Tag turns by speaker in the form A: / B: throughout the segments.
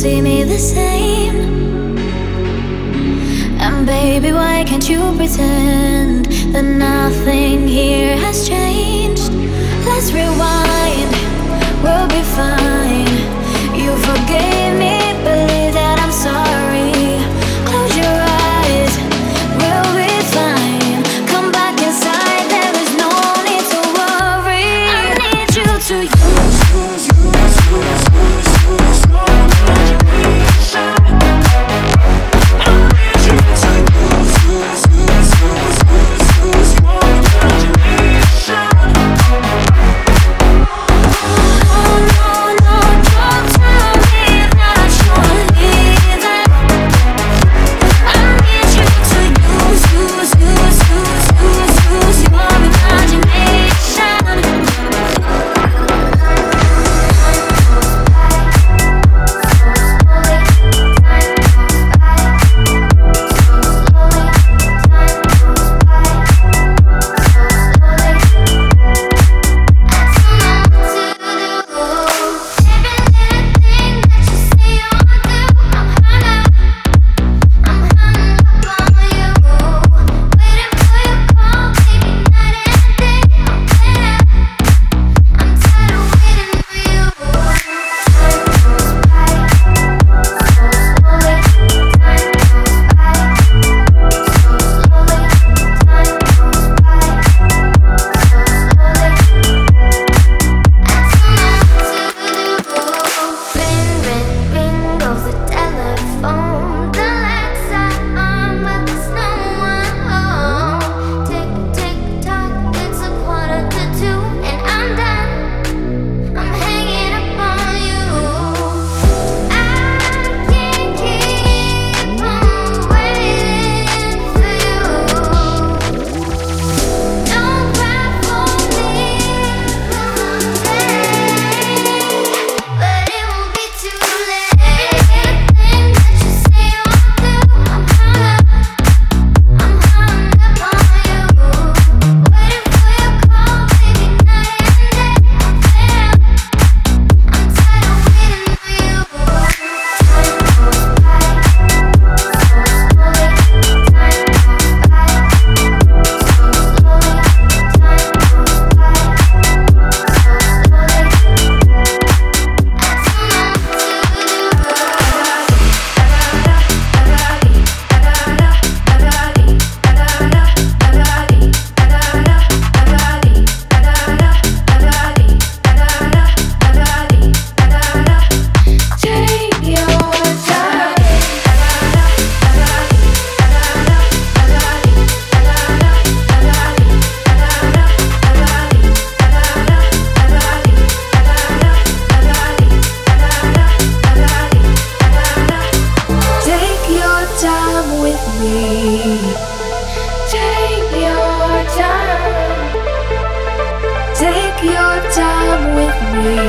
A: see me the same. And baby, why can't you pretend that nothing here has changed? Let's
B: rewind.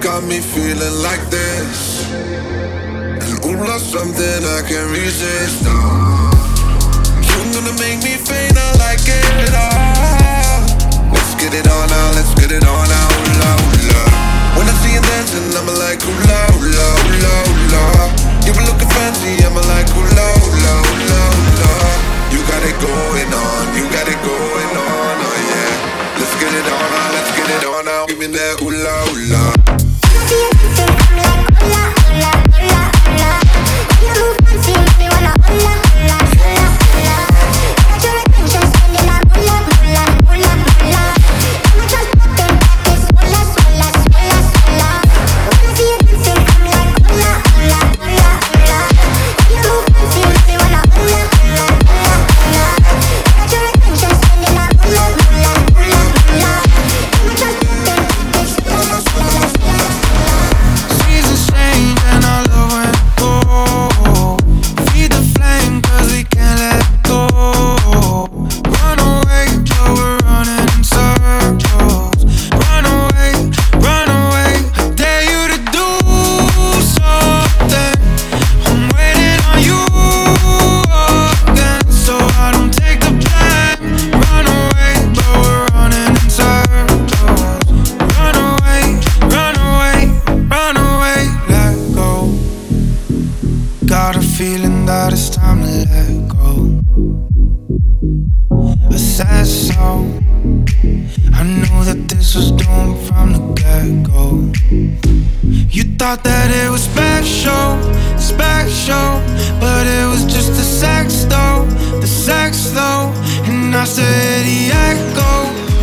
B: got me feeling like this. And ooh, something I can't resist. Ah. You're gonna make me faint, I like it. Ah. Let's get it on now, let's get it on now. Ooh, la, ooh, la. When I see you dancing, I'm like, ooh, la, ooh, la, ooh, la, la. You were looking fancy, I'm like, ooh, la, ooh, la, ooh, la, la. You got it going on, you got it going on, oh yeah. Let's get it on now, let's get it on now. Give me that ooh, la, ooh,
A: thought that it was special, special, but it was just the sex though, the sex though. And I said the echo,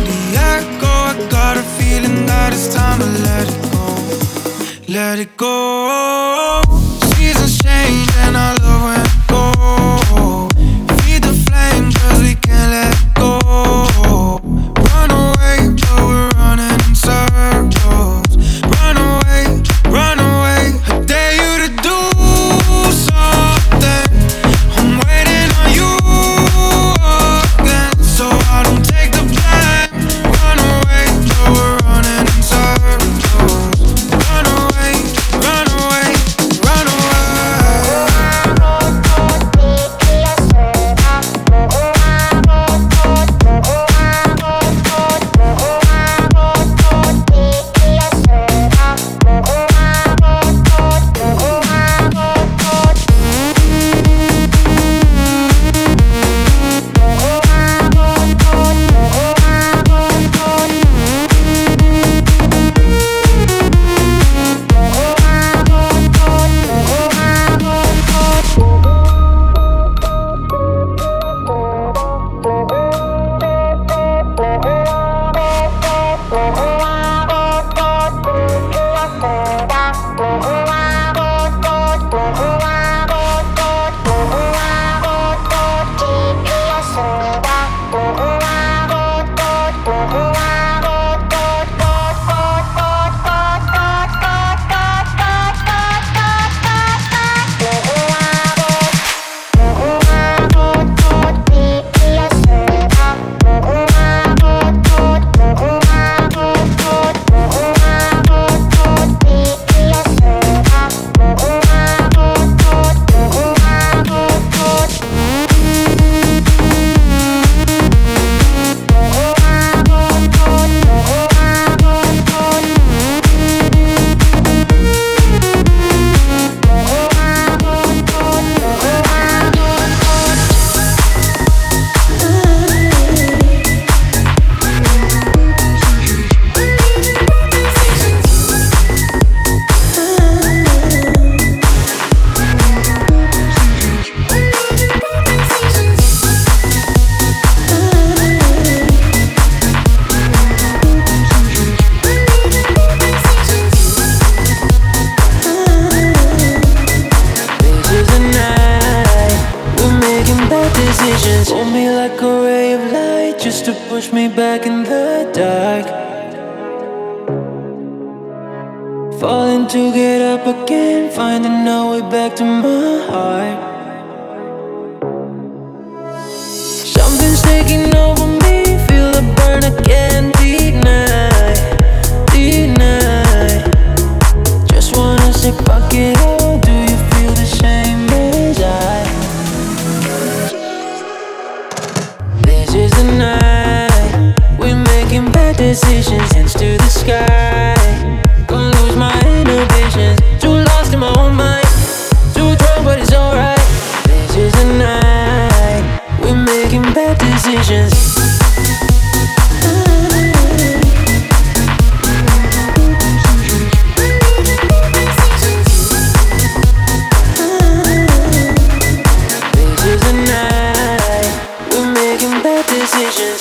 A: the echo. I got a feeling that it's time to let it go, let it go. Seasons change
C: me back in the dark. Falling to get up again, finding our way back to my heart. Something's taking over me, feel the burn again. sky